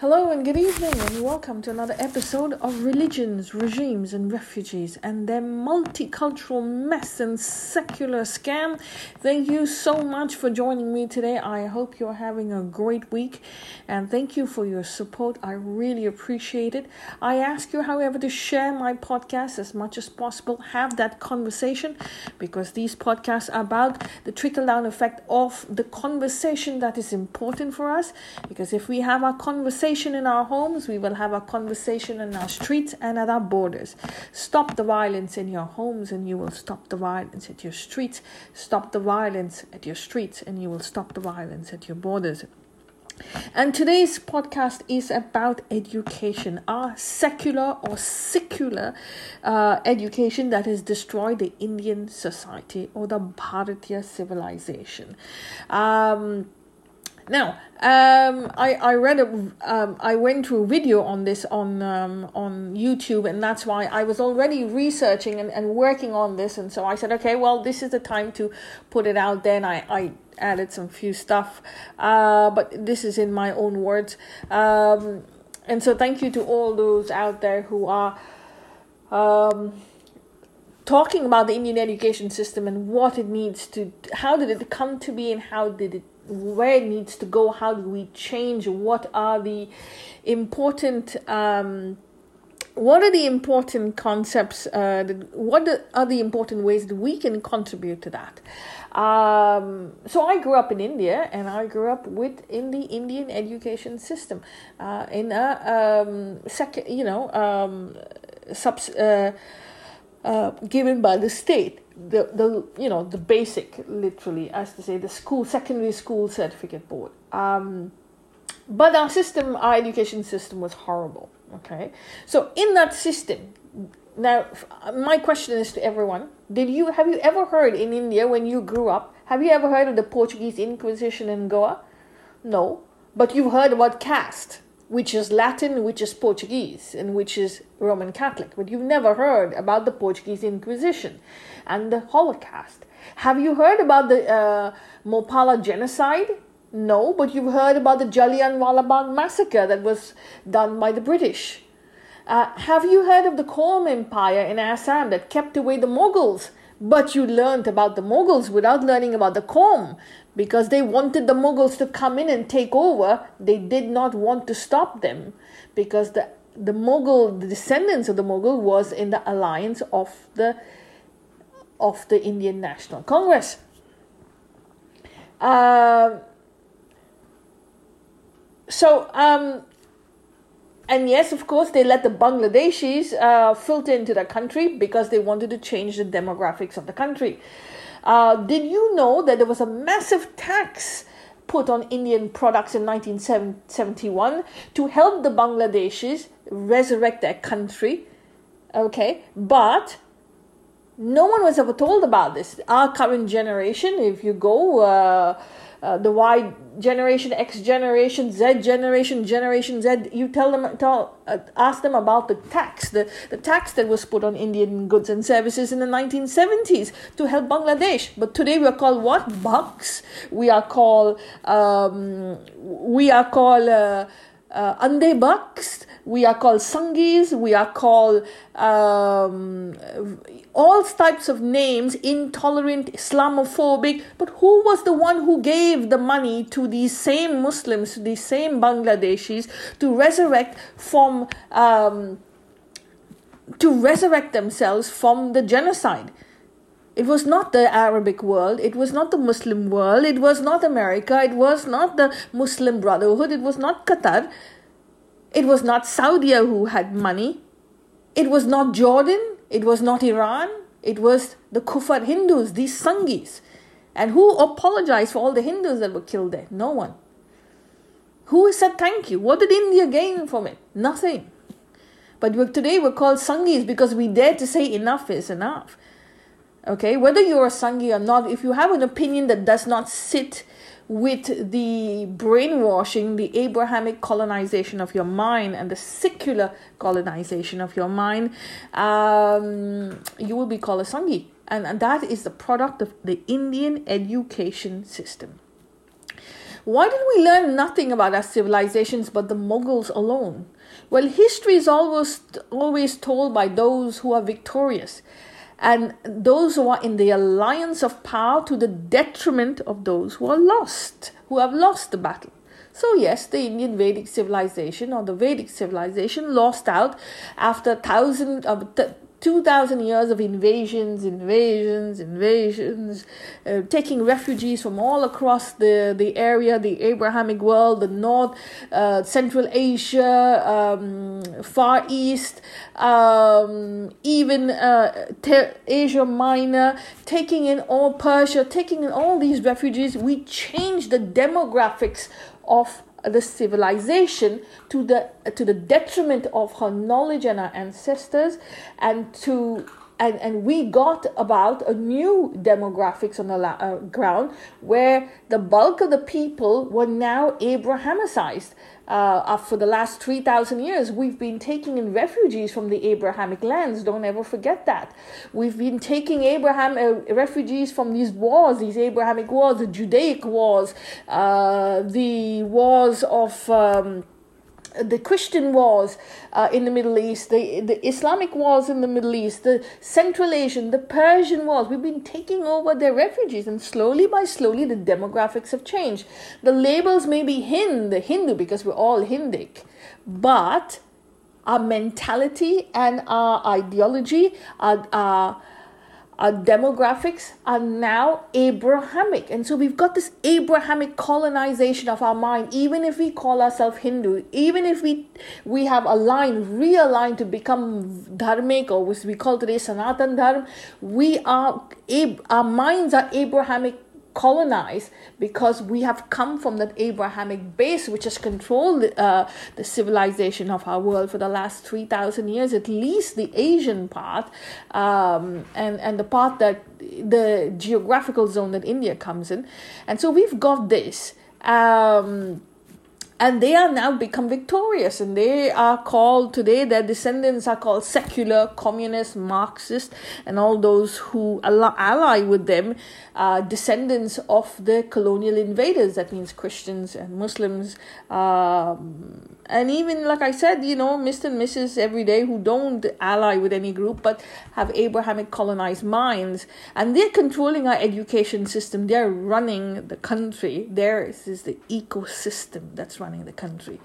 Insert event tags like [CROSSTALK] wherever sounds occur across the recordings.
Hello and good evening, and welcome to another episode of Religions, Regimes, and Refugees and their multicultural mess and secular scam. Thank you so much for joining me today. I hope you're having a great week, and thank you for your support. I really appreciate it. I ask you, however, to share my podcast as much as possible. Have that conversation because these podcasts are about the trickle down effect of the conversation that is important for us. Because if we have our conversation, conversation in our homes, we will have a conversation in our streets and at our borders. Stop the violence in your homes, and you will stop the violence at your streets. Stop the violence at your streets, and you will stop the violence at your borders. And today's podcast is about education, our secular or secular uh, education that has destroyed the Indian society or the Bharatiya civilization. Um, now, um, I I read a um, I went to a video on this on um, on YouTube, and that's why I was already researching and, and working on this, and so I said, okay, well, this is the time to put it out. Then I I added some few stuff, uh, but this is in my own words, um, and so thank you to all those out there who are. Um, talking about the Indian education system and what it needs to, how did it come to be, and how did it where it needs to go, how do we change, what are the important um, what are the important concepts uh, what are the important ways that we can contribute to that? Um, so i grew up in india and i grew up with in the indian education system uh, in a um, second you know um, subs, uh, uh, given by the state the the you know the basic literally as to say the school secondary school certificate board. Um, but our system our education system was horrible okay? So in that system now my question is to everyone did you have you ever heard in india when you grew up have you ever heard of the portuguese inquisition in goa? No but you've heard about caste which is Latin, which is Portuguese, and which is Roman Catholic. But you've never heard about the Portuguese Inquisition and the Holocaust. Have you heard about the uh, Mopala genocide? No, but you've heard about the Jallianwala Bagh massacre that was done by the British. Uh, have you heard of the Kolm Empire in Assam that kept away the Mughals? But you learned about the Mughals without learning about the Kolm because they wanted the Mughals to come in and take over. They did not want to stop them because the the Mughal, the descendants of the Mughal, was in the alliance of the of the Indian National Congress. Uh, so, um, and yes, of course, they let the Bangladeshis uh, filter into the country because they wanted to change the demographics of the country. Uh, did you know that there was a massive tax put on Indian products in 1971 to help the Bangladeshis resurrect their country? Okay, but no one was ever told about this. Our current generation, if you go, uh, uh, the Y generation, X generation, Z generation, Generation Z, you tell them, tell, uh, ask them about the tax, the, the tax that was put on Indian goods and services in the 1970s to help Bangladesh. But today we are called what? Bhakts. We are called, um, we are called, uh, uh, andh bhakts we are called sanghis we are called um, all types of names intolerant islamophobic but who was the one who gave the money to these same muslims to these same bangladeshis to resurrect from um, to resurrect themselves from the genocide it was not the Arabic world. It was not the Muslim world. It was not America. It was not the Muslim Brotherhood. It was not Qatar. It was not Saudi who had money. It was not Jordan. It was not Iran. It was the Kufar Hindus, these Sanghis. And who apologized for all the Hindus that were killed there? No one. Who said thank you? What did India gain from it? Nothing. But today we're called Sanghis because we dare to say enough is enough. Okay, whether you're a Sanghi or not, if you have an opinion that does not sit with the brainwashing, the Abrahamic colonization of your mind, and the secular colonization of your mind, um, you will be called a Sanghi. And, and that is the product of the Indian education system. Why did we learn nothing about our civilizations but the Mughals alone? Well, history is always, always told by those who are victorious and those who are in the alliance of power to the detriment of those who are lost, who have lost the battle. So, yes, the Indian Vedic civilization or the Vedic civilization lost out after thousands of. Th- 2000 years of invasions, invasions, invasions, uh, taking refugees from all across the, the area, the Abrahamic world, the North, uh, Central Asia, um, Far East, um, even uh, Asia Minor, taking in all Persia, taking in all these refugees. We changed the demographics of the civilization to the to the detriment of her knowledge and our ancestors and to and, and we got about a new demographics on the la- uh, ground where the bulk of the people were now Abrahamicized uh, for the last 3,000 years, we've been taking in refugees from the Abrahamic lands. Don't ever forget that. We've been taking Abraham uh, refugees from these wars, these Abrahamic wars, the Judaic wars, uh, the wars of. Um, the Christian wars uh, in the Middle East, the, the Islamic wars in the Middle East, the Central Asian, the Persian wars. We've been taking over their refugees, and slowly by slowly, the demographics have changed. The labels may be Hindu, Hindu because we're all Hindic, but our mentality and our ideology, our our demographics are now Abrahamic. And so we've got this Abrahamic colonization of our mind, even if we call ourselves Hindu, even if we we have aligned, realigned to become dharmic, or which we call today Sanatan Dharma, we are our minds are Abrahamic colonized because we have come from that Abrahamic base which has controlled uh, the civilization of our world for the last 3,000 years, at least the Asian part um, and, and the part that the geographical zone that India comes in. And so we've got this. Um, and they are now become victorious and they are called today their descendants are called secular communist marxist and all those who ally with them are descendants of the colonial invaders. That means christians and muslims um, and even like i said you know mr and mrs every day who don't ally with any group but have abrahamic colonized minds and they're controlling our education system. They're running the country. Theirs is the ecosystem that's running the country.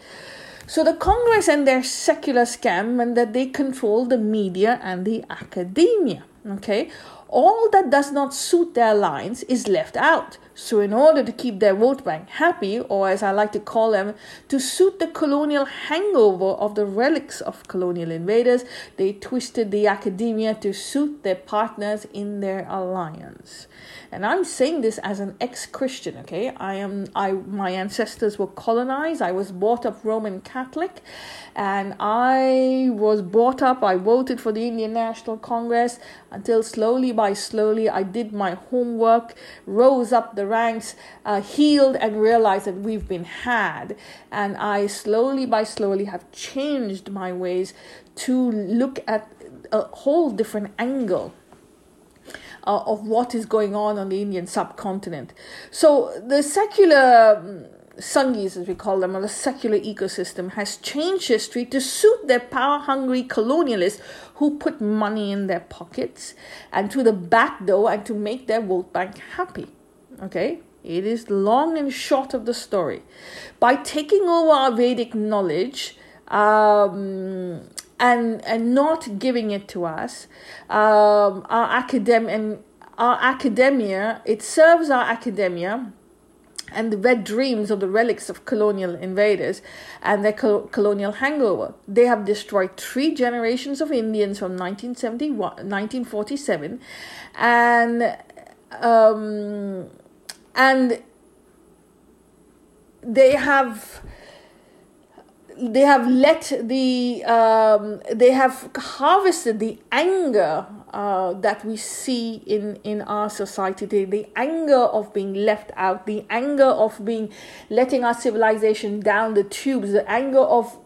So the congress and their secular scam and that they control the media and the academia okay? All that does not suit their lines is left out. So, in order to keep their vote bank happy, or as I like to call them, to suit the colonial hangover of the relics of colonial invaders, they twisted the academia to suit their partners in their alliance. And I'm saying this as an ex-Christian, okay? I am I my ancestors were colonized. I was brought up Roman Catholic and I was brought up, I voted for the Indian National Congress until slowly by slowly I did my homework, rose up the ranks, uh, healed and realized that we've been had. And I slowly by slowly have changed my ways to look at a whole different angle uh, of what is going on on the Indian subcontinent. So the secular um, Sanghis, as we call them, or the secular ecosystem, has changed history to suit their power hungry colonialists who put money in their pockets and to the back door and to make their vote bank happy. Okay? It is long and short of the story. By taking over our Vedic knowledge, um, and and not giving it to us. Um, our academ and our academia it serves our academia and the wet dreams of the relics of colonial invaders and their colonial hangover. They have destroyed three generations of Indians from 1947 and um, and they have they have let the um, they have harvested the anger uh, that we see in in our society. Today the anger of being left out the anger of being letting our civilization down the tubes the anger of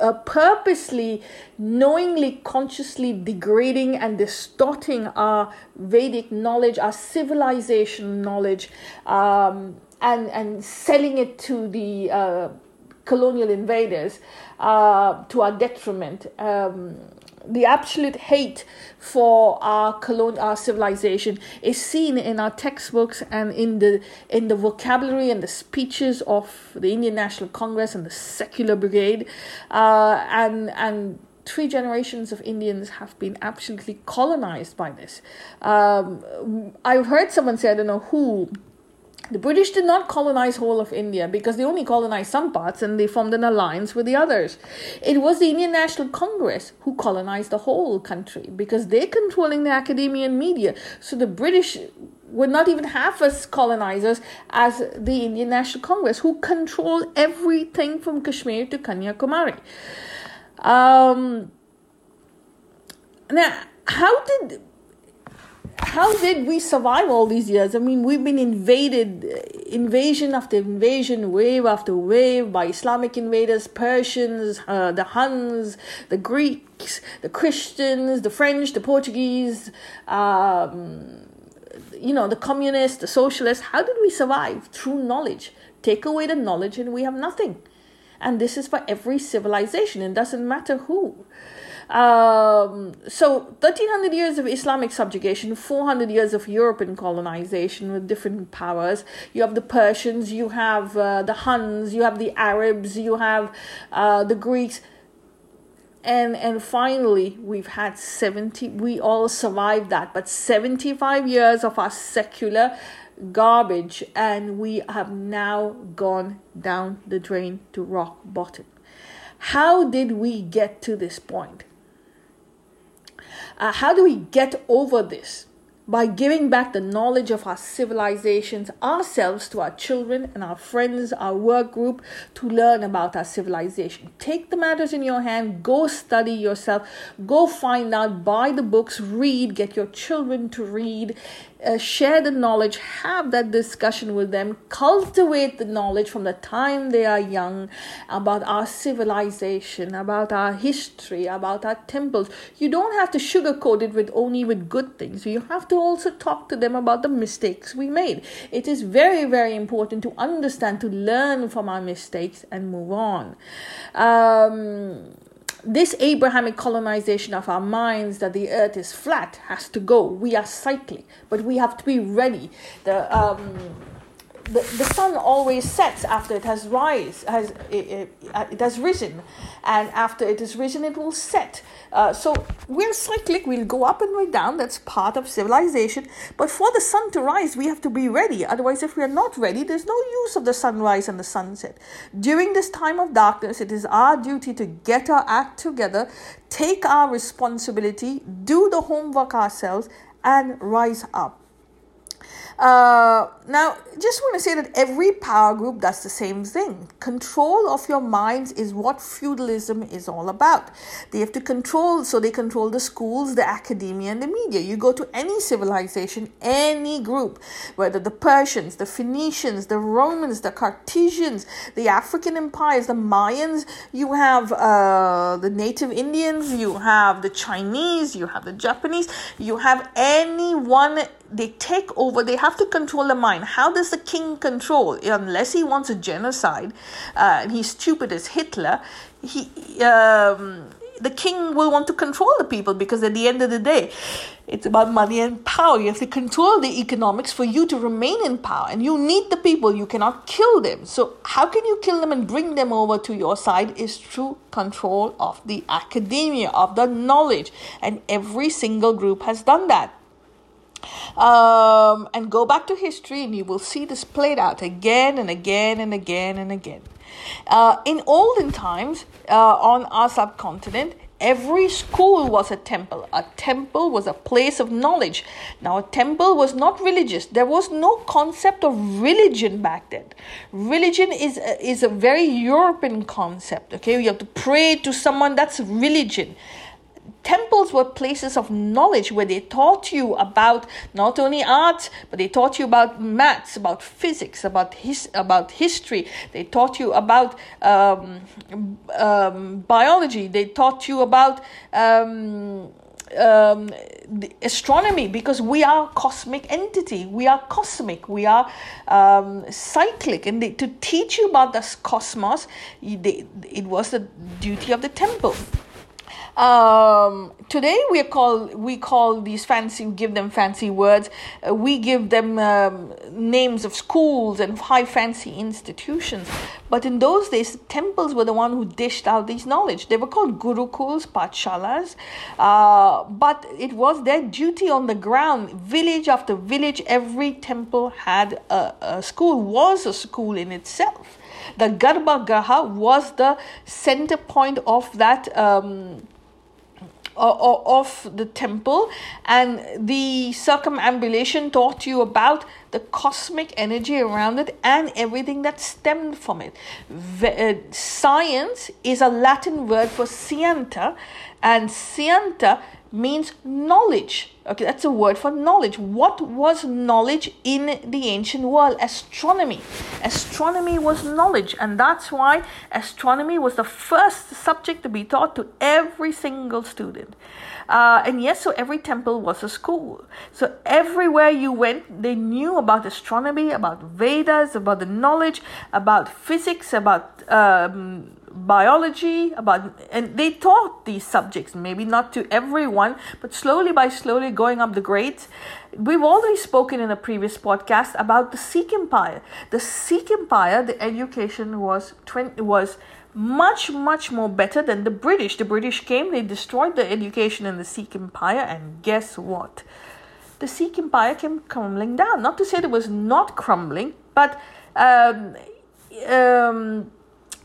uh, purposely, knowingly, consciously degrading and distorting our Vedic knowledge, our civilization knowledge, um, and and selling it to the uh, colonial invaders uh, to our detriment. Um, the absolute hate for our colon our civilization is seen in our textbooks and in the in the vocabulary and the speeches of the Indian National Congress and the secular brigade uh, and and three generations of Indians have been absolutely colonized by this. Um, I've heard someone say, I don't know who, the British did not colonize whole of India because they only colonized some parts and they formed an alliance with the others. It was the Indian National Congress who colonized the whole country because they're controlling the academia and media. So the British were not even half as colonizers as the Indian National Congress, who control everything from Kashmir to Kanyakumari. Um, now, how did how did we survive all these years? I mean, we've been invaded, invasion after invasion, wave after wave by Islamic invaders, Persians, uh, the Huns, the Greeks, the Christians, the French, the Portuguese, um, you know, the communists, the socialists. How did we survive? Through knowledge. Take away the knowledge and we have nothing. And this is for every civilization. It doesn't matter who. Um, so 1300 years of Islamic subjugation, 400 years of European colonization with different powers. You have the Persians, you have uh, the Huns, you have the Arabs, you have uh, the Greeks. And, and finally, we've had 70, we all survived that, but 75 years of our secular garbage, and we have now gone down the drain to rock bottom. How did we get to this point? Uh, how do we get over this? By giving back the knowledge of our civilizations ourselves to our children and our friends, our work group to learn about our civilization. Take the matters in your hand, go study yourself, go find out, buy the books, read, get your children to read, uh, share the knowledge, have that discussion with them, cultivate the knowledge from the time they are young about our civilization, about our history, about our temples. You don't have to sugarcoat it with only with good things. You have to also talk to them about the mistakes we made. It is very, very important to understand, to learn from our mistakes and move on. Um, this Abrahamic colonization of our minds that the earth is flat has to go. We are cycling, but we have to be ready. The um, the, the sun always sets after it has rise has it, it, it has risen. And after it has risen it will set. Uh, so we're cyclic we'll go up and right down that's part of civilization. But for the sun to rise we have to be ready. Otherwise if we are not ready there's no use of the sunrise and the sunset. During this time of darkness it is our duty to get our act together take our responsibility do the homework ourselves and rise up uh, now, just want to say that every power group does the same thing. Control of your minds is what feudalism is all about. They have to control, so they control the schools, the academia, and the media. You go to any civilization, any group, whether the Persians, the Phoenicians, the Romans, the Cartesians, the African empires, the Mayans, you have uh, the native Indians, you have the Chinese, you have the Japanese, you have anyone they take over they have to control the mind. How does the king control? Unless he wants a genocide uh, and he's stupid as hitler he um, the king will want to control the people because at the end of the day it's about money and power. You have to control the economics for you to remain in power and you need the people. You cannot kill them. So how can you kill them and bring them over to your side is through control of the academia of the knowledge. And every single group has done that um, and go back to history, and you will see this played out again and again and again and again. Uh, in olden times, uh, on our subcontinent, every school was a temple. A temple was a place of knowledge. Now, a temple was not religious. There was no concept of religion back then. Religion is a, is a very European concept. Okay, you have to pray to someone. That's religion temples were places of knowledge where they taught you about not only art but they taught you about maths about physics about his about history. They taught you about um, um, biology. They taught you about um, um, astronomy because we are cosmic entity. We are cosmic. We are um, cyclic. And they, to teach you about this cosmos they, it was the duty of the temple um, today we call we call these fancy give them fancy words. Uh, we give them um, names of schools and high fancy institutions. But in those days, temples were the one who dished out these knowledge. They were called gurukuls, patshalas, uh, but it was their duty on the ground. Village after village, every temple had a, a school. Was a school in itself. The Garbha Graha was the center point of that. Um, of the temple and the circumambulation taught you about the cosmic energy around it and everything that stemmed from it. Uh, science is a latin word for scientia and scientia means knowledge. Okay, that's a word for knowledge. What was knowledge in the ancient world? Astronomy. Astronomy was knowledge, and that's why astronomy was the first subject to be taught to every single student. Uh, and yes, so every temple was a school. So everywhere you went, they knew about astronomy, about Vedas, about the knowledge, about physics, about um, biology about and they taught these subjects maybe not to everyone but slowly by slowly going up the grades. We've already spoken in a previous podcast about the sikh empire. The sikh empire the education was 20, was much much more better than the british. The british came they destroyed the education in the sikh empire and guess what? The sikh empire came crumbling down. Not to say it was not crumbling but um, um,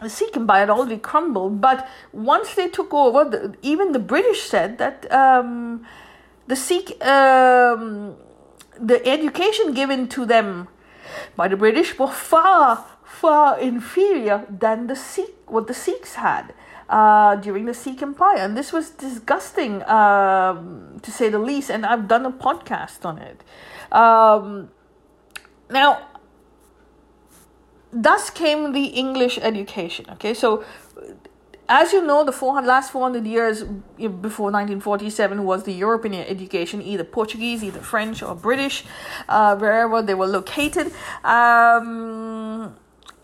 the Sikh Empire had already crumbled, but once they took over, the, even the British said that um, the Sikh, um, the education given to them by the British were far, far inferior than the Sikh, what the Sikhs had. Uh, during the Sikh Empire, and this was disgusting um, to say the least. And I've done a podcast on it. Um, now, thus came the English education. Okay, so as you know, the 400, last 400 years before 1947 was the European education, either Portuguese, either French or British, uh, wherever they were located. Um,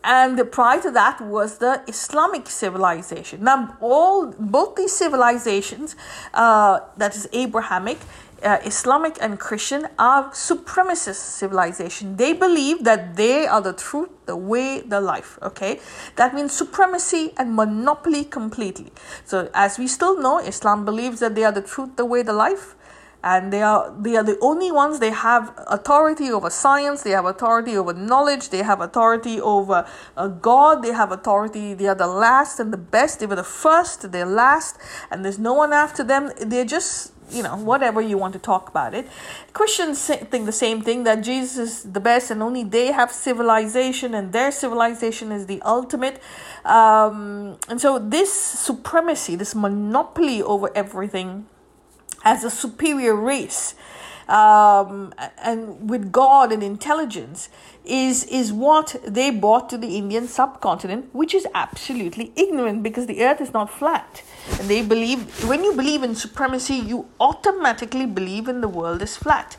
and prior to that was the Islamic civilization. Now, all both these civilizations, uh, that is Abrahamic, uh, Islamic and Christian are supremacist civilization. They believe that they are the truth, the way, the life. Okay, that means supremacy and monopoly completely. So, as we still know, Islam believes that they are the truth, the way, the life, and they are they are the only ones. They have authority over science. They have authority over knowledge. They have authority over uh, God. They have authority. They are the last and the best. They were the first. They're last, and there's no one after them. They're just you know, whatever you want to talk about it. Christians think the same thing that Jesus is the best and only they have civilization and their civilization is the ultimate. Um, and so, this supremacy, this monopoly over everything as a superior race, um, and with God and intelligence is is what they brought to the Indian subcontinent, which is absolutely ignorant because the earth is not flat. And they believe when you believe in supremacy, you automatically believe in the world is flat.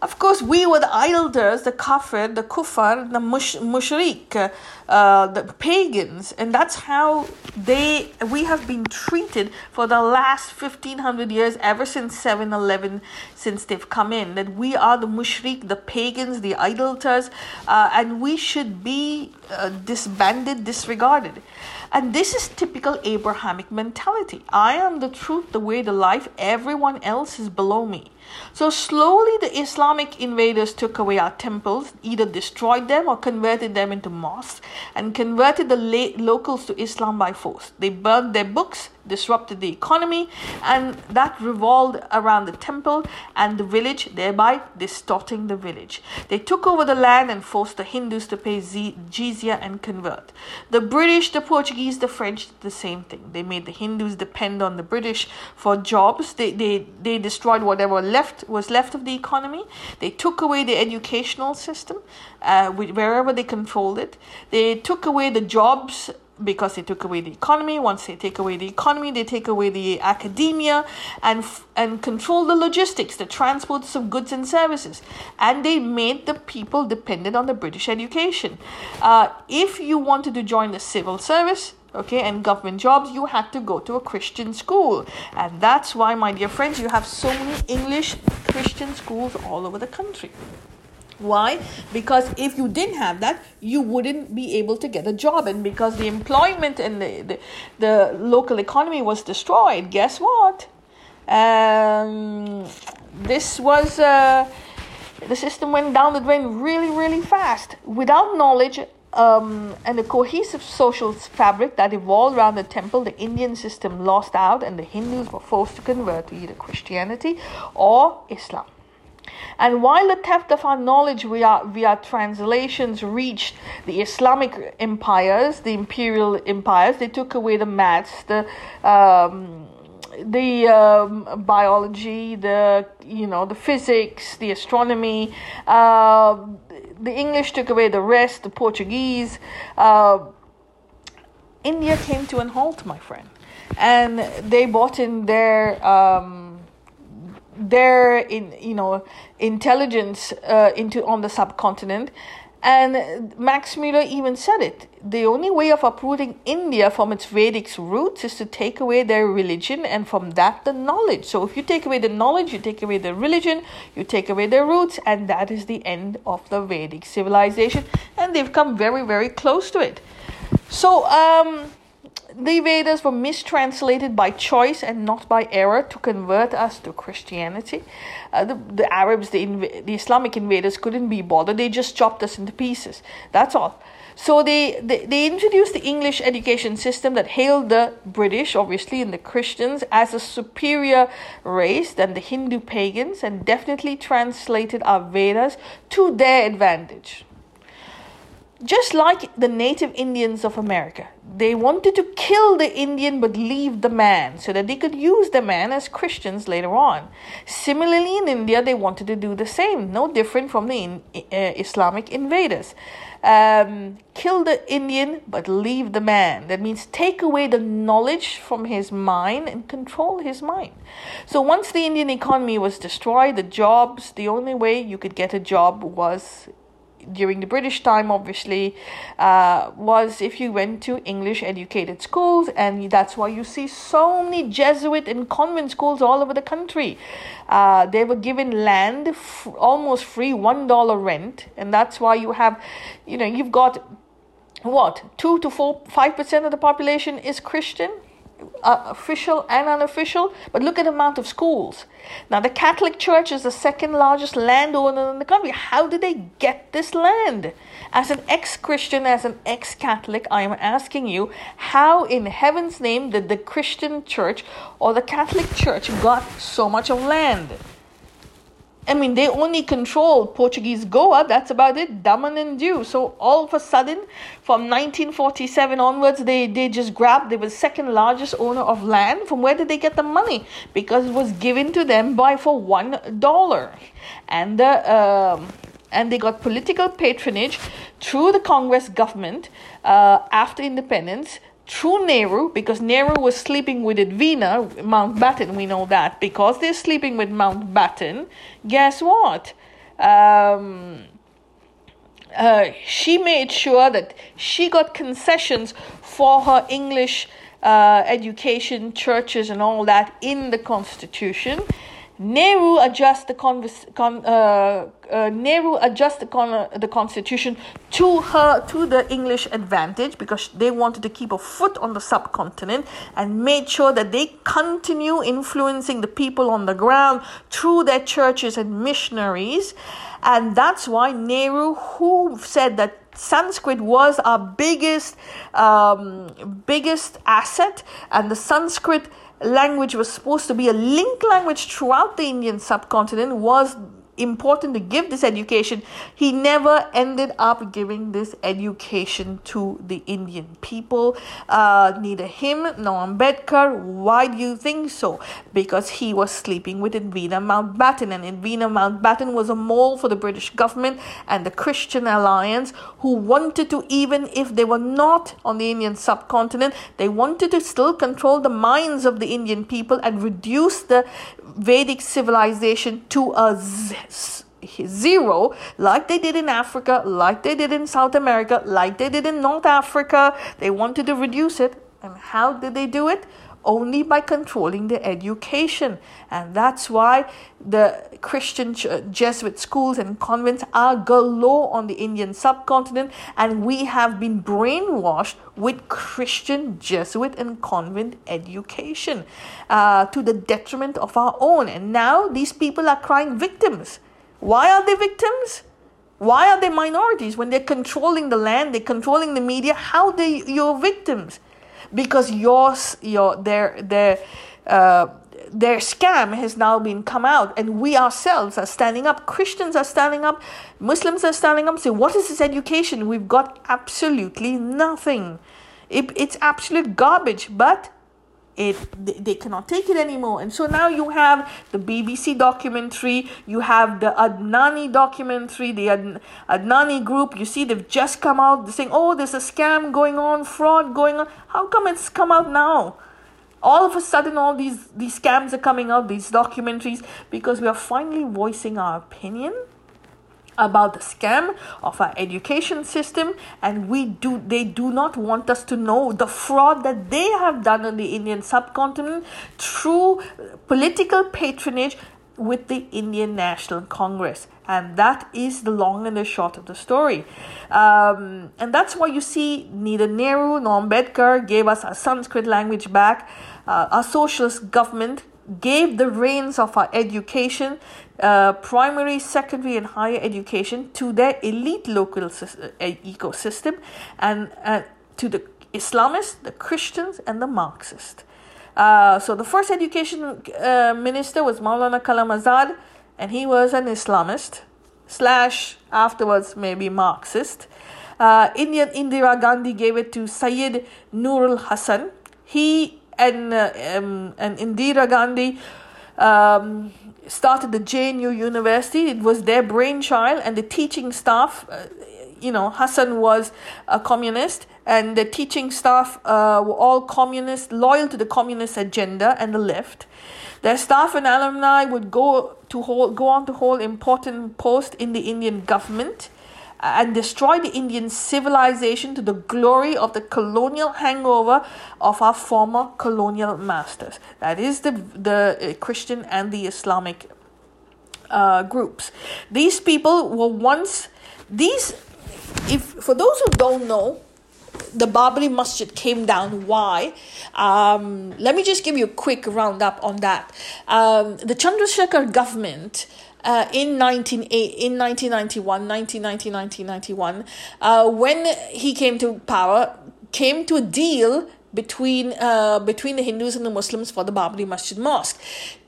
Of course, we were the idolaters, the kafir, the kufar, the mush, mushrik, uh, the pagans, and that's how they we have been treated for the last 1500 years, ever since 711, since they've come in. That we are the mushrik, the pagans, the idolaters, uh, and we should be uh, disbanded, disregarded. And this is typical Abrahamic mentality. I am the truth, the way, the life. Everyone else is below me. So slowly the Islamic invaders took away our temples, either destroyed them or converted them into mosques, and converted the locals to Islam by force. They burned their books, disrupted the economy, and that revolved around the temple and the village, thereby distorting the village. They took over the land and forced the Hindus to pay jizya and convert. The British, the Portuguese, the French did the same thing. They made the Hindus depend on the British for jobs. They, they, they destroyed whatever left was left of the economy. They took away the educational system uh, wherever they controlled it. They took away the jobs because they took away the economy. Once they take away the economy, they take away the academia and and control the logistics, the transports of goods and services, and they made the people dependent on the British education. Uh, if you wanted to join the civil service, okay, and government jobs, you had to go to a Christian school, and that's why, my dear friends, you have so many English Christian schools all over the country. Why? Because if you didn't have that, you wouldn't be able to get a job. And because the employment and the, the, the local economy was destroyed, guess what? Um, this was, uh, the system went down the drain really, really fast. Without knowledge um, and the cohesive social fabric that evolved around the temple, the Indian system lost out and the Hindus were forced to convert to either Christianity or Islam. And while the theft of our knowledge via, via translations reached the Islamic empires, the imperial empires, they took away the maths, the um, the um, biology, the you know the physics, the astronomy. Uh, the English took away the rest. The Portuguese. Uh, India came to an halt, my friend, and they brought in their. Um, their in you know intelligence uh, into on the subcontinent and Max Muller even said it. The only way of uprooting India from its Vedic roots is to take away their religion and from that the knowledge. So if you take away the knowledge, you take away the religion, you take away their roots, and that is the end of the Vedic civilization. And they've come very, very close to it. So um the Vedas were mistranslated by choice and not by error to convert us to Christianity. Uh, the, the Arabs, the, inv- the Islamic invaders, couldn't be bothered. They just chopped us into pieces. That's all. So they, they, they introduced the English education system that hailed the British, obviously, and the Christians as a superior race than the Hindu pagans and definitely translated our Vedas to their advantage. Just like the native Indians of America, they wanted to kill the Indian but leave the man so that they could use the man as Christians later on. Similarly, in India, they wanted to do the same, no different from the in, uh, Islamic invaders. Um, kill the Indian but leave the man. That means take away the knowledge from his mind and control his mind. So once the Indian economy was destroyed, the jobs, the only way you could get a job was during the British time, obviously, uh, was if you went to English educated schools, and that's why you see so many Jesuit and convent schools all over the country. Uh, they were given land, f- almost free, $1 rent, and that's why you have, you know, you've got what, 2 to 4, 5% of the population is Christian official and unofficial, but look at the amount of schools. Now, the Catholic Church is the second largest landowner in the country. How did they get this land? As an ex Christian, as an ex Catholic, I am asking you, how in heaven's name did the Christian Church or the Catholic Church got so much of land? I mean, they only control Portuguese Goa. That's about it. Daman and Diu. So all of a sudden, from 1947 onwards, they, they just grabbed. They were second largest owner of land. From where did they get the money? Because it was given to them by for one dollar, and the. Um, and they got political patronage through the Congress government uh, after independence through Nehru, because Nehru was sleeping with Edwina, Mountbatten, we know that. Because they're sleeping with Mountbatten, guess what? Um, uh, she made sure that she got concessions for her English uh, education, churches, and all that in the Constitution. Nehru adjust the convers- con- uh, uh, Nehru adjust the, con- the constitution to her to the English advantage because they wanted to keep a foot on the subcontinent and made sure that they continue influencing the people on the ground through their churches and missionaries, and that's why Nehru, who said that Sanskrit was our biggest um, biggest asset, and the Sanskrit language was supposed to be a link language throughout the Indian subcontinent was important to give this education, he never ended up giving this education to the Indian people. Uh, neither him nor Ambedkar. Why do you think so? Because he was sleeping with Edwina Mountbatten, and Edwina Mountbatten was a mole for the British government and the Christian Alliance, who wanted to, even if they were not on the Indian subcontinent, they wanted to still control the minds of the Indian people and reduce the Vedic civilization to a zero, like they did in Africa, like they did in South America, like they did in North Africa. They wanted to reduce it. And how did they do it? Only by controlling the education. And that's why the Christian Jesuit schools and convents are galore on the Indian subcontinent. And we have been brainwashed with Christian Jesuit and convent education uh, to the detriment of our own. And now these people are crying victims why are they victims? Why are they minorities when they're controlling the land, they're controlling the media? How they you're victims? Because yours, your their their uh, their scam has now been come out, and we ourselves are standing up. Christians are standing up, Muslims are standing up. Say, what is this education? We've got absolutely nothing. It, it's absolute garbage, but it they cannot take it anymore. And so now you have the bbc documentary you have the Adani documentary the Ad- Adani group. You see they've just come out saying oh there's a scam going on fraud going on. How come it's come out now? All of a sudden all these these scams are coming out these documentaries because we are finally voicing our opinion about the scam of our education system and we do they do not want us to know the fraud that they have done on the indian subcontinent through political patronage with the Indian National Congress. And that is the long and the short of the story. Um, and that's why you see neither Nehru nor Ambedkar gave us our Sanskrit language back. Uh, our socialist government gave the reins of our education, uh, primary, secondary, and higher education to their elite local uh, ecosystem and uh, to the Islamists, the Christians, and the Marxists. Uh, so the first education uh, minister was Maulana Kalam Azad, and he was an Islamist slash afterwards maybe Marxist. Indian Indira Gandhi gave it to Sayyid Nurul Hasan. He and um, and Indira Gandhi um, started the JNU University. It was their brainchild, and the teaching staff. Uh, you know, Hasan was a communist, and the teaching staff uh, were all communist, loyal to the communist agenda and the left. Their staff and alumni would go to hold, go on to hold important posts in the Indian government and destroy the Indian civilization to the glory of the colonial hangover of our former colonial masters. That is the, the uh, Christian and the Islamic uh, groups. These people were once, these, if for those who don't know, the Babri Masjid came down. Why? Um, let me just give you a quick roundup on that. Um, the Chandrasekhar government uh, in 19, in 1991, 1990, 1991, uh, when he came to power, came to a deal between uh, between the Hindus and the Muslims for the Babri Masjid Mosque.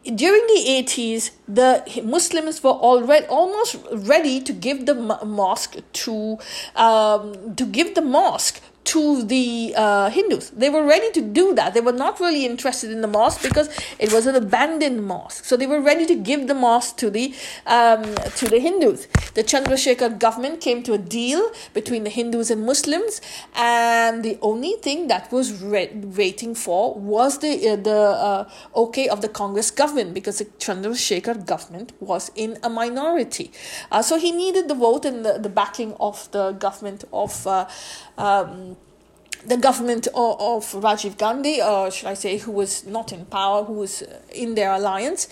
During the 80s, the Muslims were already almost ready to give the mosque to um, to give the mosque to the uh, Hindus. They were ready to do that. They were not really interested in the mosque because it was an abandoned mosque. So they were ready to give the mosque to the um, to the Hindus. The Chandrasekhar government came to a deal between the Hindus and Muslims, and the only thing that was re- waiting for was the uh, the uh, okay of the Congress government because the Chandrasekhar government was in a minority. Uh, so he needed the vote and the, the backing of the government of. Uh, um, the government of, of, Rajiv Gandhi, or should I say, who was not in power, who was in their alliance.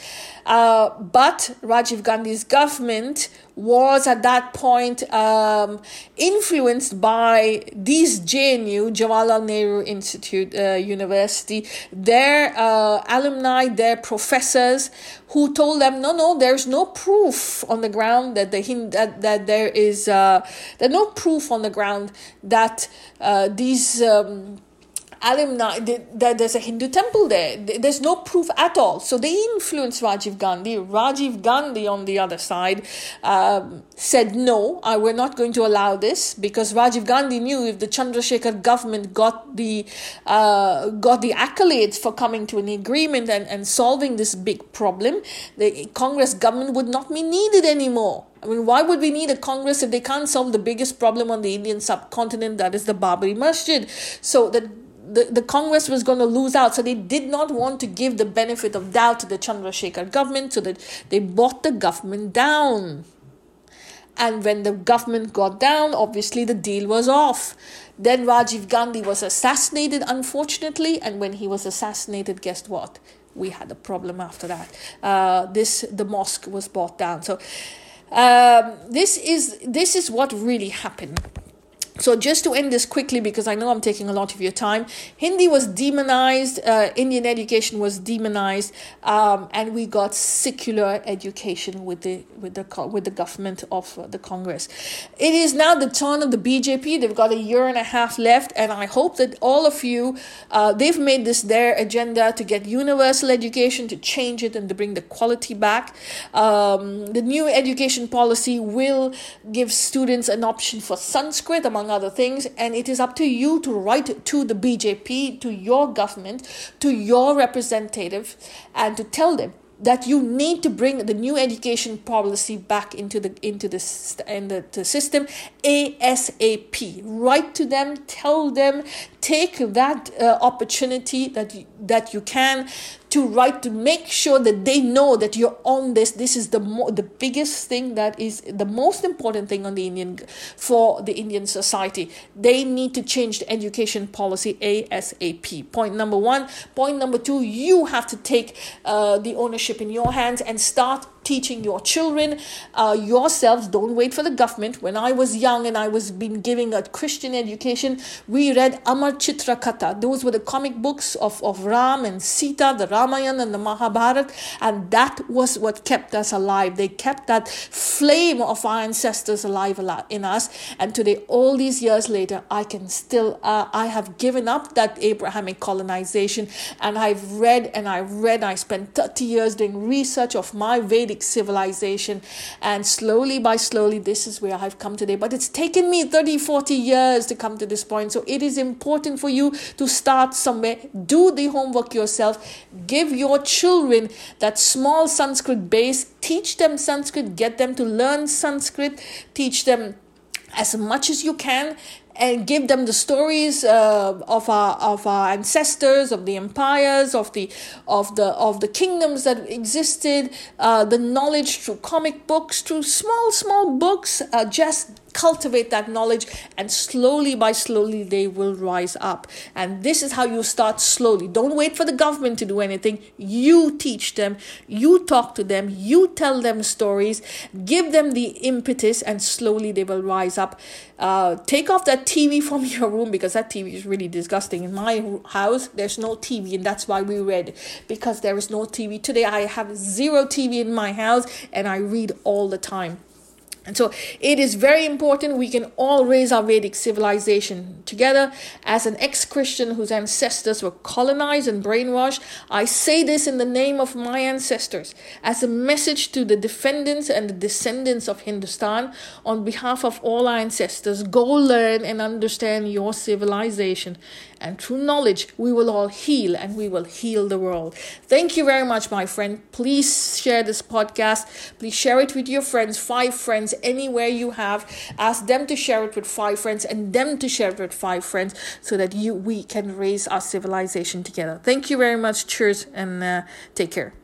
Uh, but Rajiv Gandhi's government was at that point um, influenced by these JNU, Jawaharlal Nehru Institute uh, University, their uh, alumni, their professors, who told them, no, no, there's no proof on the ground that the Hind- that, that there is uh, there's no proof on the ground that uh, these um, there's a Hindu temple there. There's no proof at all. So they influenced Rajiv Gandhi. Rajiv Gandhi, on the other side, um, said, no, uh, we're not going to allow this because Rajiv Gandhi knew if the Chandrasekhar government got the, uh, got the accolades for coming to an agreement and, and solving this big problem, the Congress government would not be needed anymore. I mean, why would we need a Congress if they can't solve the biggest problem on the Indian subcontinent, that is the Babri Masjid? So the the, the Congress was going to lose out. So they did not want to give the benefit of doubt to the Chandrasekhar government, so that they brought the government down. And when the government got down, obviously the deal was off. Then Rajiv Gandhi was assassinated, unfortunately. And when he was assassinated, guess what? We had a problem after that. Uh, this the mosque was brought down. So um, this is this is what really happened. So, just to end this quickly, because I know I'm taking a lot of your time, Hindi was demonized, uh, Indian education was demonized, um, and we got secular education with the with the with the government of uh, the Congress. It is now the turn of the BJP. They've got a year and a half left, and I hope that all of you, uh, they've made this their agenda to get universal education, to change it, and to bring the quality back. Um, the new education policy will give students an option for Sanskrit among among other things. And it is up to you to write to the BJP, to your government, to your representative, and to tell them that you need to bring the new education policy back into the into the in the, the system asap write to them tell them take that uh, opportunity that you, that you can to write to make sure that they know that you're on this. This is the mo- the biggest thing that is the most important thing on the indian for the indian society. They need to change the education policy asap point number one. Point number two you have to take uh, the ownership in your hands and start teaching your children uh, yourselves. Don't wait for the government. When I was young and I was being giving a Christian education, we read Amar Chitra Katha. Those were the comic books of, of Ram and Sita, the Ramayana and the Mahabharata, and that was what kept us alive. They kept that flame of our ancestors alive in us. And today, all these years later, I can still, uh, I have given up that Abrahamic colonization, and I've read and I read. I spent 30 years doing research of my Vedic civilization. And slowly by slowly, this is where I've come today. But it's taken me 30, 40 years to come to this point. So it is important for you to start somewhere. Do the homework yourself. Give your children that small Sanskrit base. Teach them Sanskrit. Get them to learn Sanskrit. Teach them as much as you can and give them the stories uh, of our of our ancestors, of the empires, of the of the of the kingdoms that existed, uh, the knowledge through comic books, through small small books, uh, just cultivate that knowledge and slowly by slowly they will rise up. And this is how you start slowly. Don't wait for the government to do anything. You teach them you talk to them you tell them stories give them the impetus and slowly they will rise up. Uh, take off that tv [LAUGHS] from your room because that tv is really disgusting. In my house there's no tv and that's why we read because there is no tv today i have zero tv in my house and i read all the time and so it is very important we can all raise our Vedic civilization together. As an ex Christian whose ancestors were colonized and brainwashed, I say this in the name of my ancestors as a message to the defendants and the descendants of Hindustan on behalf of all our ancestors. Go learn and understand your civilization and through knowledge, we will all heal and we will heal the world. Thank you very much, my friend. Please share this podcast. Please share it with your friends, five friends, anywhere you have. Ask them to share it with five friends and them to share it with five friends so that you we can raise our civilization together. Thank you very much. Cheers and uh, take care.